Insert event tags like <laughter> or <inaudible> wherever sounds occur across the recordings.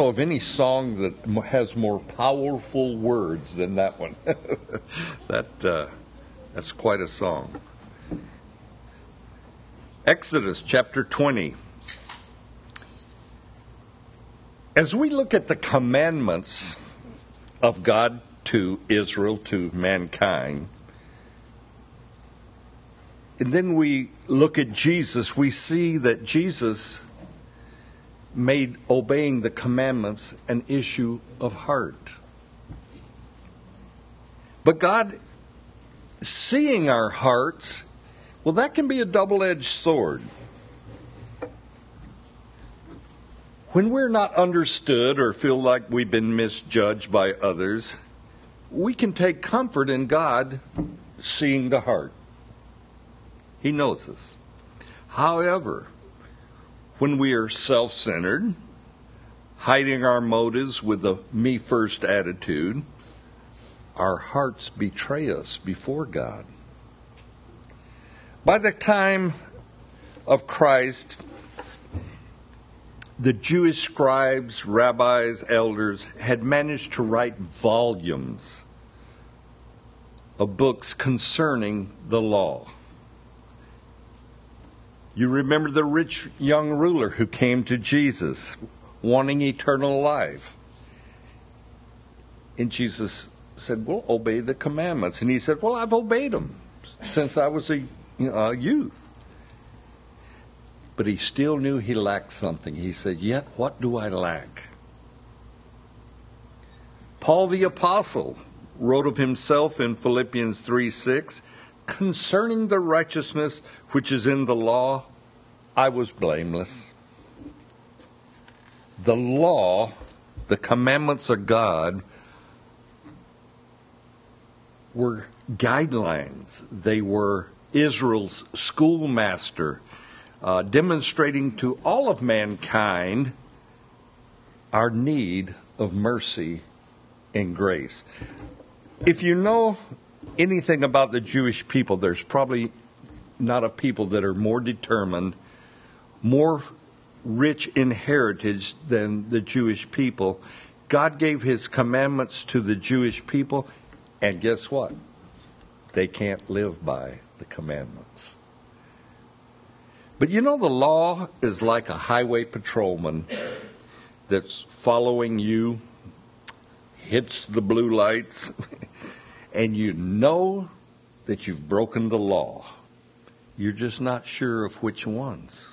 of any song that has more powerful words than that one. <laughs> that uh, that's quite a song. Exodus chapter 20. As we look at the commandments of God to Israel, to mankind, and then we look at Jesus, we see that Jesus made obeying the commandments an issue of heart. But God, seeing our hearts, well, that can be a double edged sword. When we're not understood or feel like we've been misjudged by others, we can take comfort in God seeing the heart. He knows us. However, when we are self centered, hiding our motives with a me first attitude, our hearts betray us before God. By the time of Christ, the Jewish scribes, rabbis, elders had managed to write volumes of books concerning the law. You remember the rich young ruler who came to Jesus wanting eternal life. And Jesus said, Well, obey the commandments. And he said, Well, I've obeyed them since I was a a youth. But he still knew he lacked something. He said, Yet what do I lack? Paul the Apostle wrote of himself in Philippians 3 6 concerning the righteousness which is in the law, I was blameless. The law, the commandments of God, were guidelines. They were Israel's schoolmaster, uh, demonstrating to all of mankind our need of mercy and grace. If you know anything about the Jewish people, there's probably not a people that are more determined, more rich in heritage than the Jewish people. God gave his commandments to the Jewish people, and guess what? They can't live by the commandments. But you know, the law is like a highway patrolman that's following you, hits the blue lights, <laughs> and you know that you've broken the law. You're just not sure of which ones.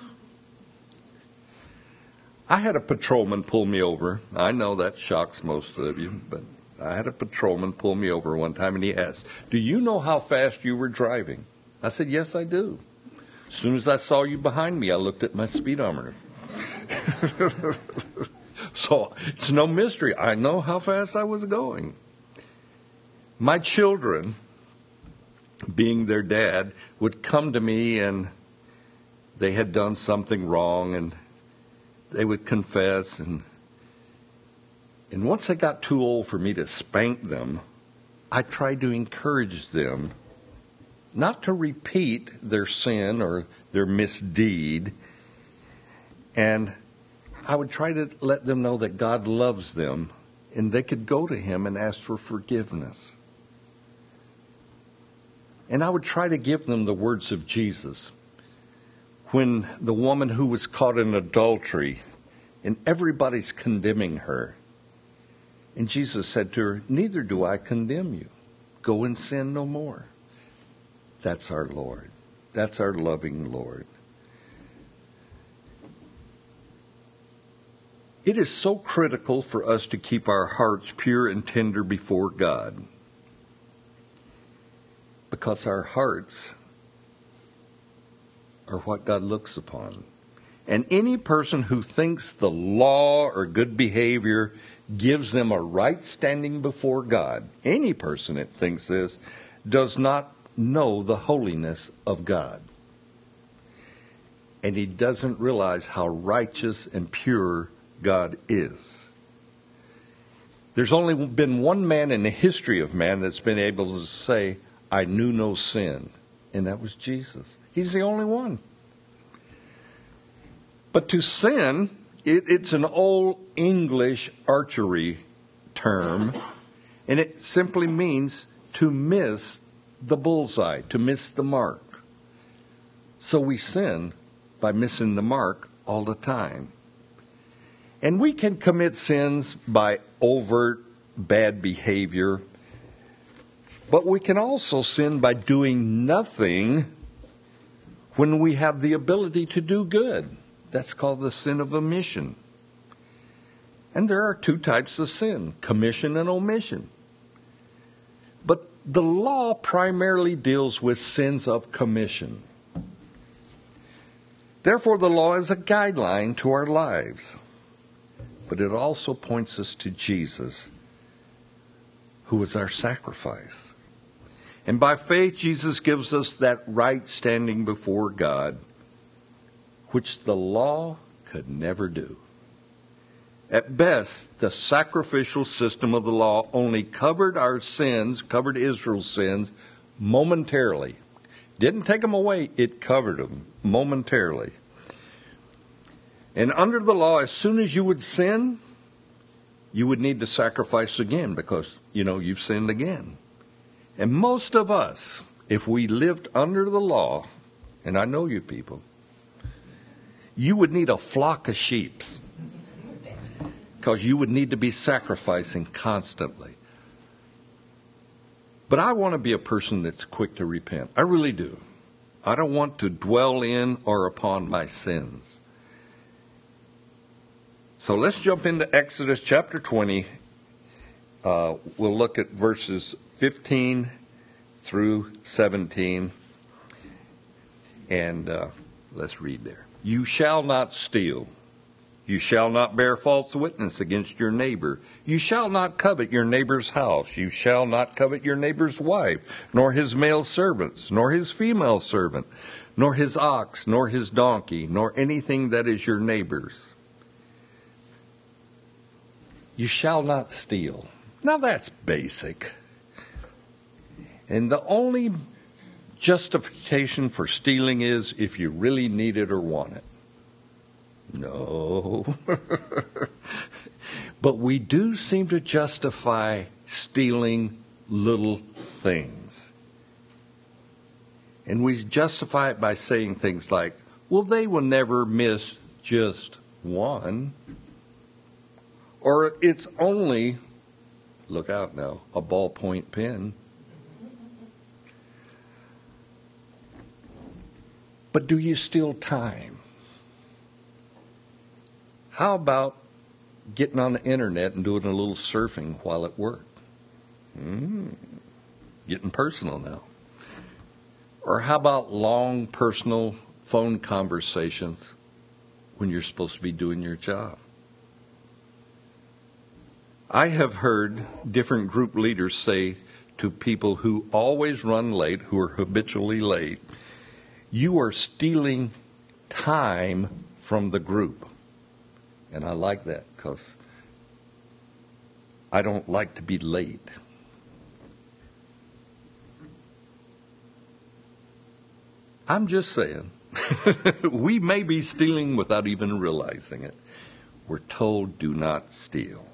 I had a patrolman pull me over. I know that shocks most of you, but I had a patrolman pull me over one time and he asked, Do you know how fast you were driving? I said, Yes, I do. As soon as I saw you behind me, I looked at my speedometer. <laughs> so it's no mystery. I know how fast I was going. My children, being their dad, would come to me and they had done something wrong and they would confess and and once they got too old for me to spank them, I tried to encourage them not to repeat their sin or their misdeed. And I would try to let them know that God loves them and they could go to Him and ask for forgiveness. And I would try to give them the words of Jesus. When the woman who was caught in adultery and everybody's condemning her, and Jesus said to her, Neither do I condemn you. Go and sin no more. That's our Lord. That's our loving Lord. It is so critical for us to keep our hearts pure and tender before God because our hearts are what God looks upon. And any person who thinks the law or good behavior gives them a right standing before God, any person that thinks this, does not know the holiness of God. And he doesn't realize how righteous and pure God is. There's only been one man in the history of man that's been able to say, I knew no sin, and that was Jesus. He's the only one. But to sin, it, it's an old English archery term, and it simply means to miss the bullseye, to miss the mark. So we sin by missing the mark all the time. And we can commit sins by overt bad behavior, but we can also sin by doing nothing when we have the ability to do good. That's called the sin of omission. And there are two types of sin commission and omission. But the law primarily deals with sins of commission. Therefore, the law is a guideline to our lives but it also points us to Jesus, who is our sacrifice. And by faith, Jesus gives us that right standing before God, which the law could never do. At best, the sacrificial system of the law only covered our sins, covered Israel's sins momentarily. Didn't take them away, it covered them momentarily. And under the law, as soon as you would sin, you would need to sacrifice again because, you know, you've sinned again. And most of us, if we lived under the law, and I know you people, you would need a flock of sheep because you would need to be sacrificing constantly. But I want to be a person that's quick to repent. I really do. I don't want to dwell in or upon my sins. So let's jump into Exodus chapter 20. Uh, we'll look at verses 15 through 17. And uh, let's read there. You shall not steal. You shall not bear false witness against your neighbor. You shall not covet your neighbor's house. You shall not covet your neighbor's wife, nor his male servants, nor his female servant, nor his ox, nor his donkey, nor anything that is your neighbor's. You shall not steal. Now that's basic. And the only justification for stealing is if you really need it or want it. No. <laughs> but we do seem to justify stealing little things. And we justify it by saying things like, well, they will never miss just one or it's only, look out now, a ballpoint pen. But do you steal time? How about getting on the internet and doing a little surfing while at work? Mm, getting personal now. Or how about long personal phone conversations when you're supposed to be doing your job? I have heard different group leaders say to people who always run late, who are habitually late, you are stealing time from the group. And I like that because I don't like to be late. I'm just saying, <laughs> we may be stealing without even realizing it. We're told do not steal.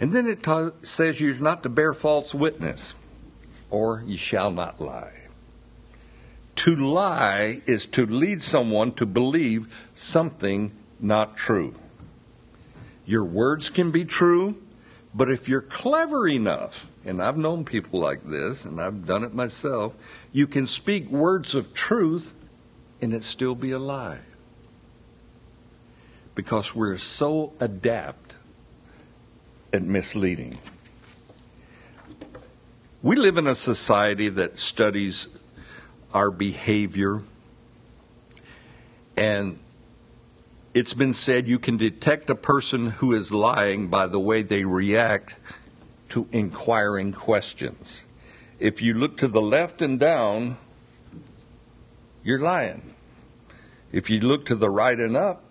And then it ta- says you're not to bear false witness, or you shall not lie. To lie is to lead someone to believe something not true. Your words can be true, but if you're clever enough, and I've known people like this, and I've done it myself, you can speak words of truth and it still be a lie. Because we're so adept and misleading. We live in a society that studies our behavior, and it's been said you can detect a person who is lying by the way they react to inquiring questions. If you look to the left and down, you're lying. If you look to the right and up,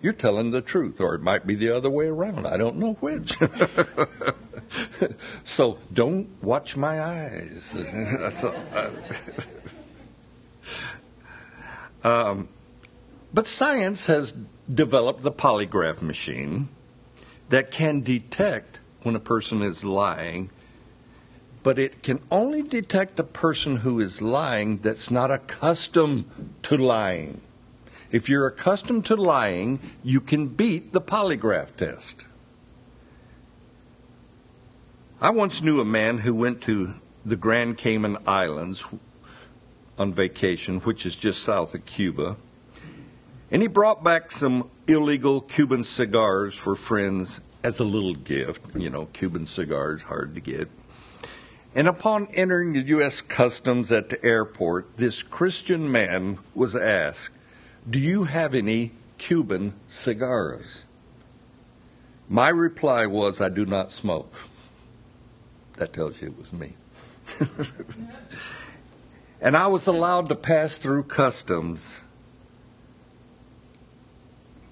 you're telling the truth, or it might be the other way around. I don't know which. <laughs> so don't watch my eyes. <laughs> <laughs> um, but science has developed the polygraph machine that can detect when a person is lying, but it can only detect a person who is lying that's not accustomed to lying. If you're accustomed to lying, you can beat the polygraph test. I once knew a man who went to the Grand Cayman Islands on vacation, which is just south of Cuba. And he brought back some illegal Cuban cigars for friends as a little gift. You know, Cuban cigars, hard to get. And upon entering the U.S. Customs at the airport, this Christian man was asked, Do you have any Cuban cigars? My reply was, I do not smoke. That tells you it was me. <laughs> and I was allowed to pass through customs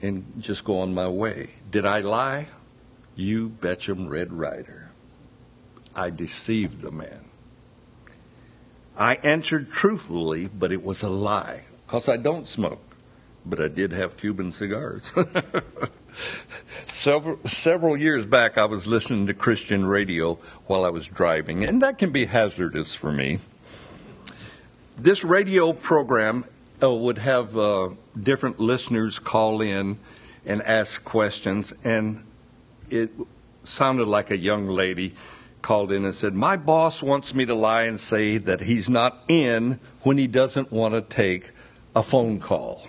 and just go on my way. Did I lie? You betchem Red Ryder. I deceived the man. I answered truthfully, but it was a lie, because I don't smoke, but I did have Cuban cigars. <laughs> several, several years back, I was listening to Christian radio while I was driving, and that can be hazardous for me. This radio program uh, would have uh, different listeners call in and ask questions, and it sounded like a young lady called in and said, My boss wants me to lie and say that he's not in when he doesn't want to take a phone call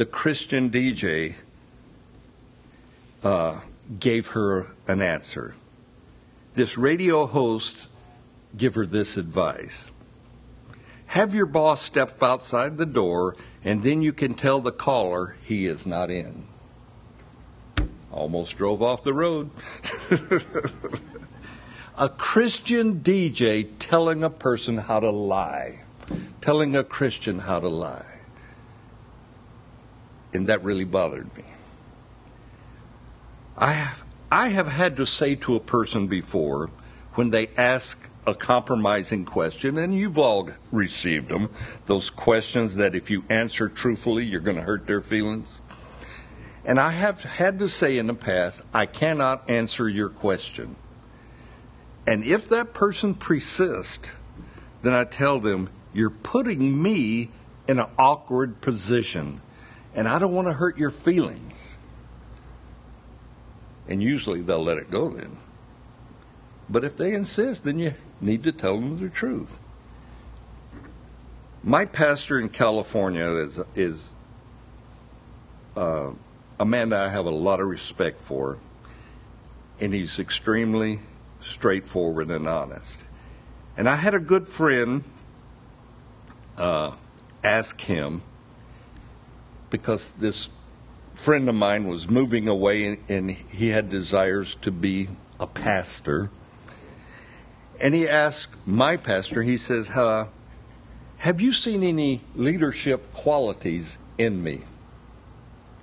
the Christian DJ uh, gave her an answer. This radio host gave her this advice Have your boss step outside the door, and then you can tell the caller he is not in. Almost drove off the road. <laughs> a Christian DJ telling a person how to lie, telling a Christian how to lie and that really bothered me. I have, I have had to say to a person before when they ask a compromising question, and you've all received them, those questions that if you answer truthfully, you're going to hurt their feelings. And I have had to say in the past, I cannot answer your question. And if that person persists, then I tell them, you're putting me in an awkward position and I don't want to hurt your feelings. And usually they'll let it go then. But if they insist, then you need to tell them the truth. My pastor in California is, is uh, a man that I have a lot of respect for, and he's extremely straightforward and honest. And I had a good friend uh, ask him because this friend of mine was moving away and he had desires to be a pastor. And he asked my pastor, he says, uh, Have you seen any leadership qualities in me?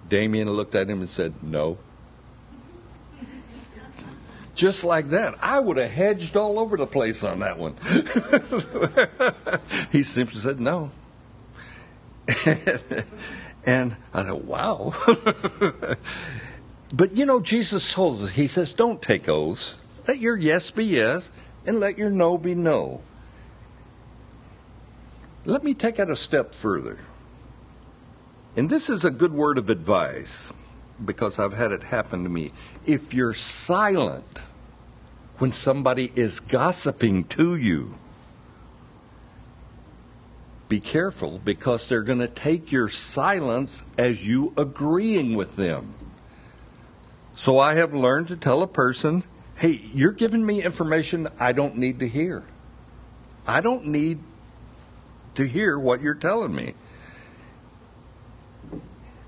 Damien looked at him and said, No. Just like that. I would have hedged all over the place on that one. <laughs> he simply said, No. <laughs> And I thought, wow. <laughs> but you know, Jesus told us, He says, don't take oaths. Let your yes be yes, and let your no be no. Let me take it a step further. And this is a good word of advice because I've had it happen to me. If you're silent when somebody is gossiping to you, be careful because they're going to take your silence as you agreeing with them. So I have learned to tell a person, hey, you're giving me information I don't need to hear. I don't need to hear what you're telling me.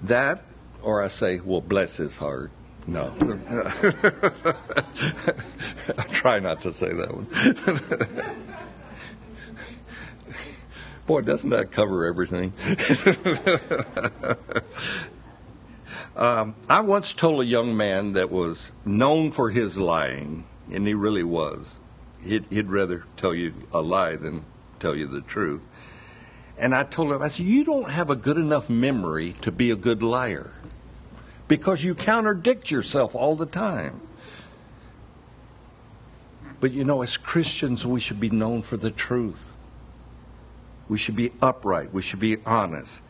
That, or I say, well, bless his heart. No. <laughs> I try not to say that one. <laughs> Boy, doesn't that cover everything? <laughs> um, I once told a young man that was known for his lying, and he really was. He'd, he'd rather tell you a lie than tell you the truth. And I told him, I said, You don't have a good enough memory to be a good liar because you contradict yourself all the time. But you know, as Christians, we should be known for the truth. We should be upright. We should be honest.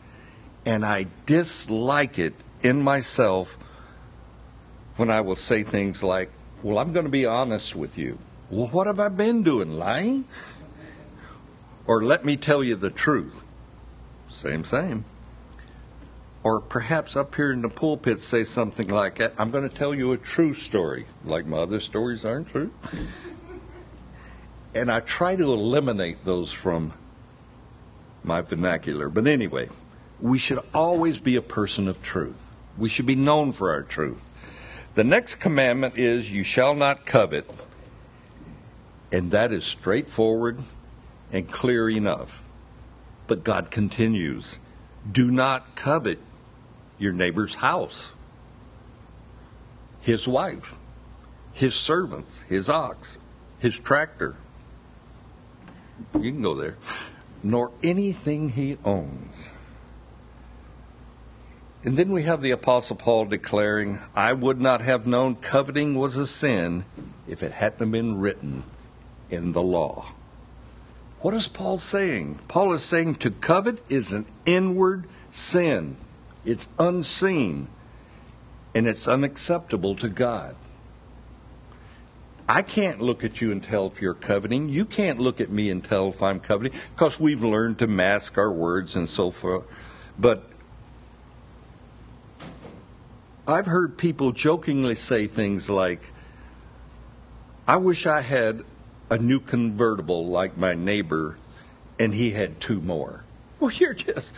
And I dislike it in myself when I will say things like, Well, I'm going to be honest with you. Well, what have I been doing? Lying? Or let me tell you the truth. Same, same. Or perhaps up here in the pulpit say something like, I'm going to tell you a true story, like my other stories aren't true. and I try to eliminate those from my vernacular. But anyway, we should always be a person of truth. We should be known for our truth. The next commandment is, You shall not covet. And that is straightforward and clear enough. But God continues, Do not covet your neighbor's house, his wife, his servants, his ox, his tractor. You can go there. Nor anything he owns. And then we have the Apostle Paul declaring, I would not have known coveting was a sin if it hadn't been written in the law. What is Paul saying? Paul is saying to covet is an inward sin, it's unseen, and it's unacceptable to God. I can't look at you and tell if you're coveting. You can't look at me and tell if I'm coveting because we've learned to mask our words and so forth. But I've heard people jokingly say things like, I wish I had a new convertible like my neighbor and he had two more. Well, you're just.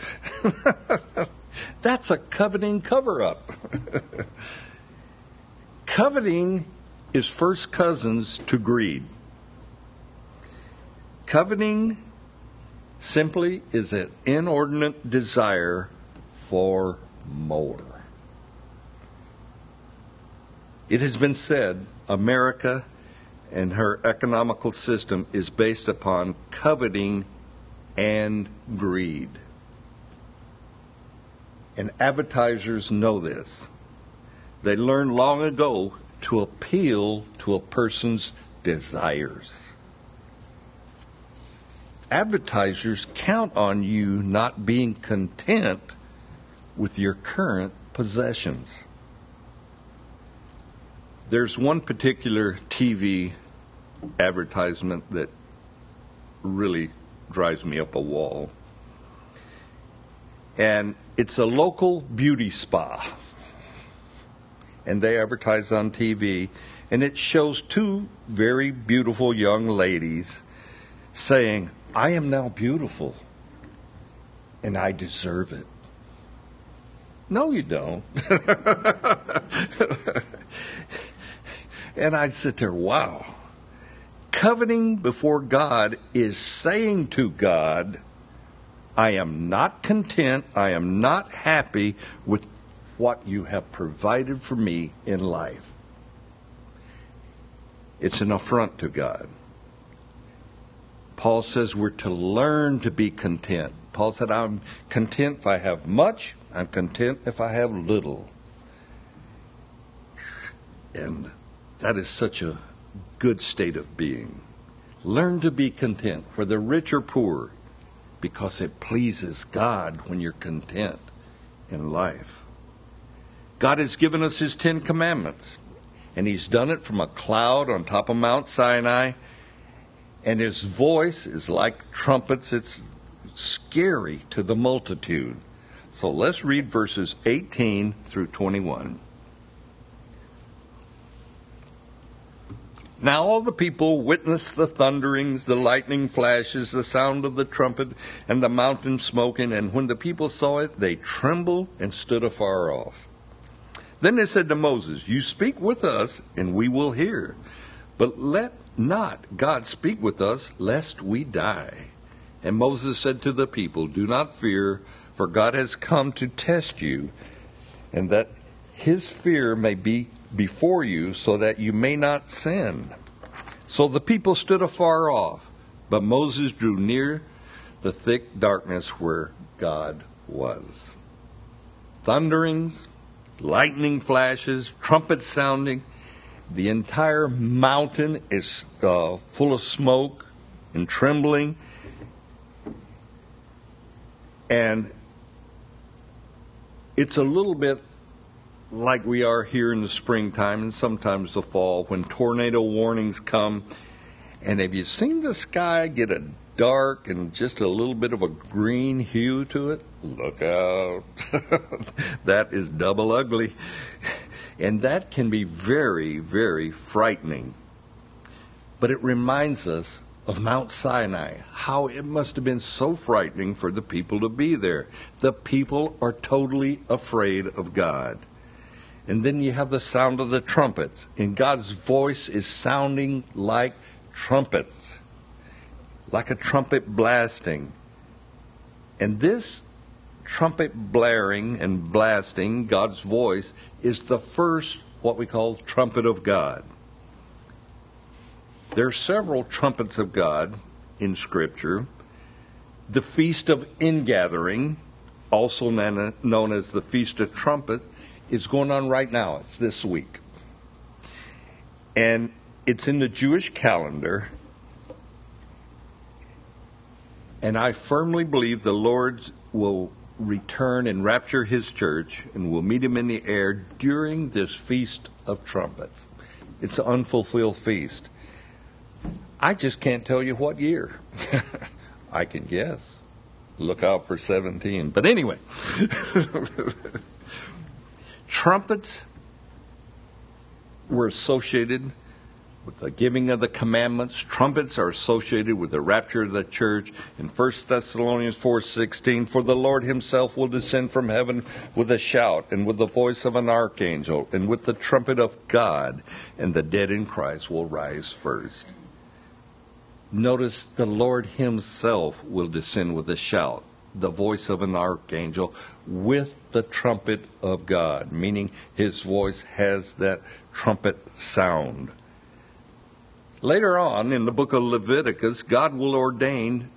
<laughs> That's a coveting cover up. <laughs> coveting is first cousins to greed. Coveting simply is an inordinate desire for more. It has been said America and her economical system is based upon coveting and greed. And advertisers know this. They learned long ago to appeal to a person's desires. Advertisers count on you not being content with your current possessions. There's one particular TV advertisement that really drives me up a wall. And it's a local beauty spa. And they advertise on TV. And it shows two very beautiful young ladies saying, I am now beautiful and I deserve it. No, you don't. <laughs> And I'd sit there, wow. Coveting before God is saying to God, I am not content, I am not happy with what you have provided for me in life. It's an affront to God. Paul says we're to learn to be content. Paul said, I'm content if I have much, I'm content if I have little. And that is such a good state of being. Learn to be content, whether rich or poor, because it pleases God when you're content in life. God has given us His Ten Commandments, and He's done it from a cloud on top of Mount Sinai, and His voice is like trumpets. It's scary to the multitude. So let's read verses 18 through 21. Now all the people witnessed the thunderings, the lightning flashes, the sound of the trumpet, and the mountain smoking. And when the people saw it, they trembled and stood afar off. Then they said to Moses, You speak with us, and we will hear. But let not God speak with us, lest we die. And Moses said to the people, Do not fear, for God has come to test you, and that his fear may be before you so that you may not sin. So the people stood afar off, but Moses drew near the thick darkness where God was. Thunderings, lightning flashes, trumpets sounding. The entire mountain is uh, full of smoke and trembling. And it's a little bit like we are here in the springtime and sometimes the fall when tornado warnings come. And have you seen the sky get a dark and just a little bit of a green hue to it? Look out. <laughs> that is double ugly. And that can be very, very frightening. But it reminds us of Mount Sinai, how it must have been so frightening for the people to be there. The people are totally afraid of God. And then you have the sound of the trumpets, and God's voice is sounding like trumpets, like a trumpet blasting. And this trumpet blaring and blasting, God's voice, is the first, what we call, trumpet of God. There are several trumpets of God in Scripture. The Feast of Ingathering, also known as the Feast of Trumpets, is going on right now. It's this week. And it's in the Jewish calendar. And I firmly believe the Lord will return and rapture his church and we'll meet him in the air during this Feast of Trumpets. It's an unfulfilled feast. I just can't tell you what year. <laughs> I can guess. Look out for 17. But anyway. <laughs> Trumpets were associated with the giving of the commandments. Trumpets are associated with the rapture of the church. In 1 Thessalonians 4:16, for the Lord himself will descend from heaven with a shout and with the voice of an archangel and with the trumpet of God, and the dead in Christ will rise first. Notice the Lord himself will descend with a shout, the voice of an archangel with the trumpet of God, meaning his voice has that trumpet sound. Later on in the book of Leviticus, God will ordain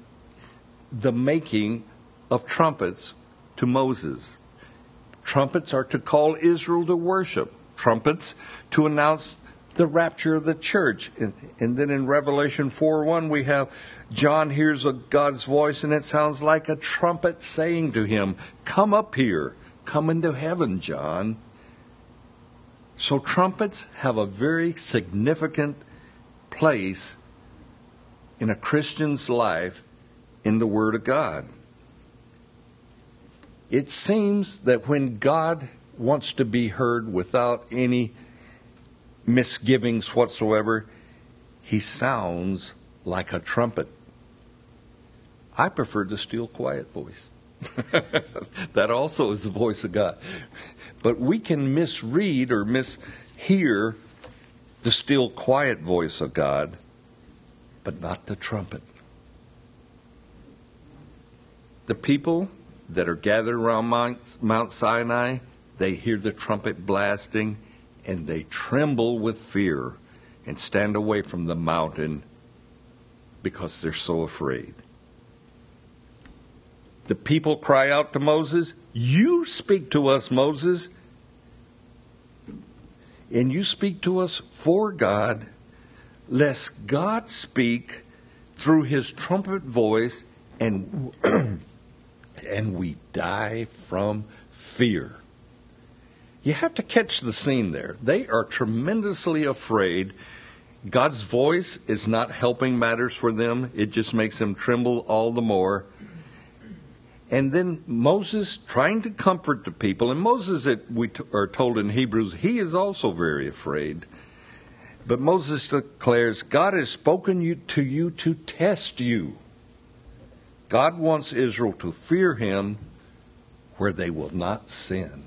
the making of trumpets to Moses. Trumpets are to call Israel to worship, trumpets to announce the rapture of the church. And, and then in Revelation 4 1, we have John hears a God's voice, and it sounds like a trumpet saying to him, Come up here. Come into heaven, John. So, trumpets have a very significant place in a Christian's life in the Word of God. It seems that when God wants to be heard without any misgivings whatsoever, he sounds like a trumpet. I prefer the still, quiet voice. <laughs> that also is the voice of God. But we can misread or mishear the still, quiet voice of God, but not the trumpet. The people that are gathered around Mount, Sinai, they hear the trumpet blasting and they tremble with fear and stand away from the mountain because they're so afraid. The people cry out to Moses, You speak to us, Moses. And you speak to us for God, lest God speak through his trumpet voice and, <clears throat> and we die from fear. You have to catch the scene there. They are tremendously afraid. God's voice is not helping matters for them, it just makes them tremble all the more. And then Moses trying to comfort the people, and Moses, we are told in Hebrews, he is also very afraid. But Moses declares, God has spoken you, to you to test you. God wants Israel to fear him where they will not sin.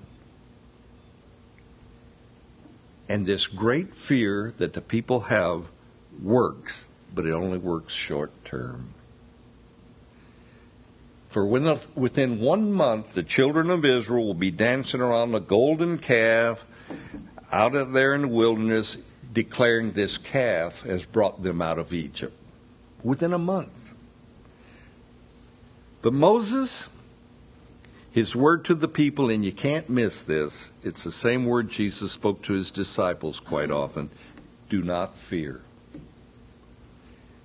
And this great fear that the people have works, but it only works short term. For within one month, the children of Israel will be dancing around the golden calf out of there in the wilderness, declaring this calf has brought them out of Egypt. Within a month. But Moses, his word to the people, and you can't miss this, it's the same word Jesus spoke to his disciples quite often do not fear.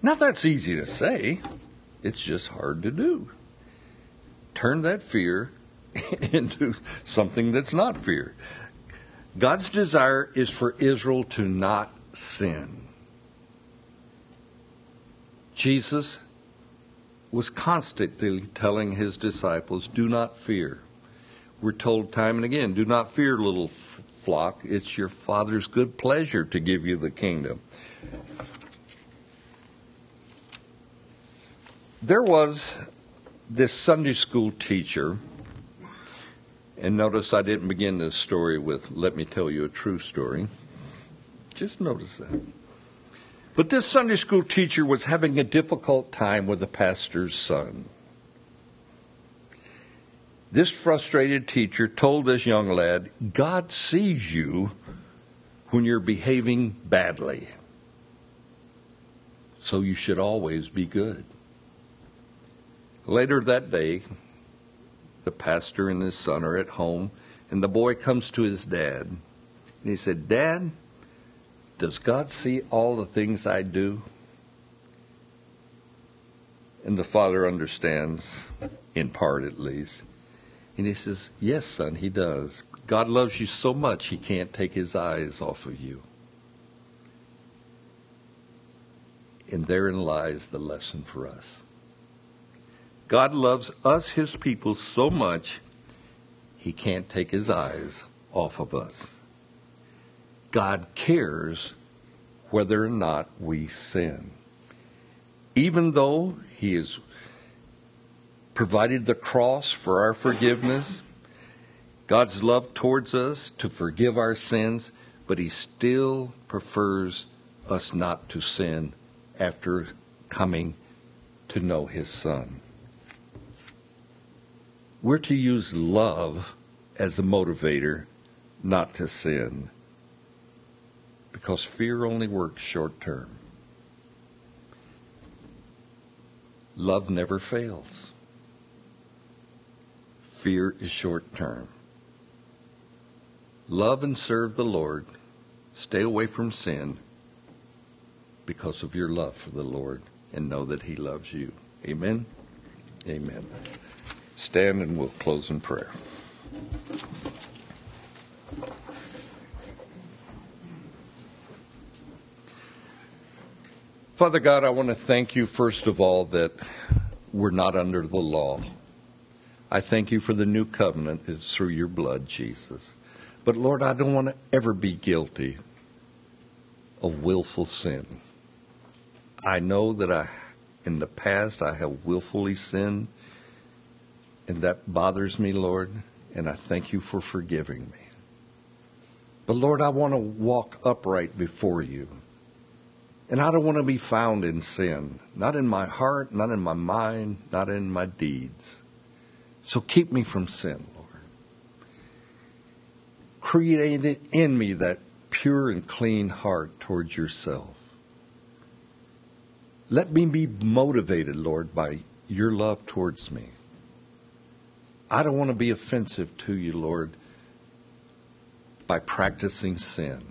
Now, that's easy to say, it's just hard to do. Turn that fear <laughs> into something that's not fear. God's desire is for Israel to not sin. Jesus was constantly telling his disciples, Do not fear. We're told time and again, Do not fear, little flock. It's your Father's good pleasure to give you the kingdom. There was this Sunday school teacher, and notice I didn't begin this story with, Let me tell you a true story. Just notice that. But this Sunday school teacher was having a difficult time with the pastor's son. This frustrated teacher told this young lad, God sees you when you're behaving badly. So you should always be good. Later that day, the pastor and his son are at home, and the boy comes to his dad. And he said, Dad, does God see all the things I do? And the father understands, in part at least. And he says, Yes, son, he does. God loves you so much, he can't take his eyes off of you. And therein lies the lesson for us. God loves us, his people, so much, he can't take his eyes off of us. God cares whether or not we sin. Even though He has provided the cross for our forgiveness, God's love towards us to forgive our sins, but He still prefers us not to sin after coming to know His Son. We're to use love as a motivator not to sin because fear only works short term. Love never fails. Fear is short term. Love and serve the Lord. Stay away from sin because of your love for the Lord and know that He loves you. Amen. Amen. Stand and we'll close in prayer. Father God, I want to thank you, first of all, that we're not under the law. I thank you for the new covenant It's through your blood, Jesus. But Lord, I don't want to ever be guilty of willful sin. I know that I, in the past, I have willfully sinned, and that bothers me, Lord, and I thank you for forgiving me. But Lord, I want to walk upright before you. And I don't want to be found in sin, not in my heart, not in my mind, not in my deeds. So keep me from sin, Lord. Create in me that pure and clean heart towards yourself. Let me be motivated, Lord, by your love towards me. I don't want to be offensive to you, Lord, by practicing sin.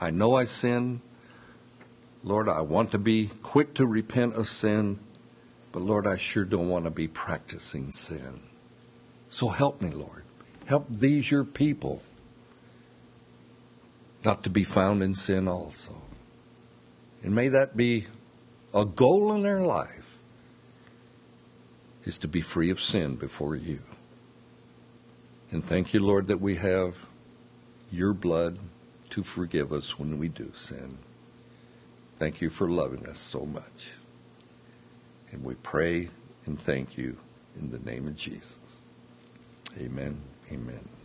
I know I sin. Lord, I want to be quick to repent of sin, but Lord, I sure don't want to be practicing sin. So help me, Lord. Help these your people not to be found in sin also. And may that be a goal in their life is to be free of sin before you. And thank you, Lord, that we have your blood to forgive us when we do sin. Thank you for loving us so much. And we pray and thank you in the name of Jesus. Amen. Amen.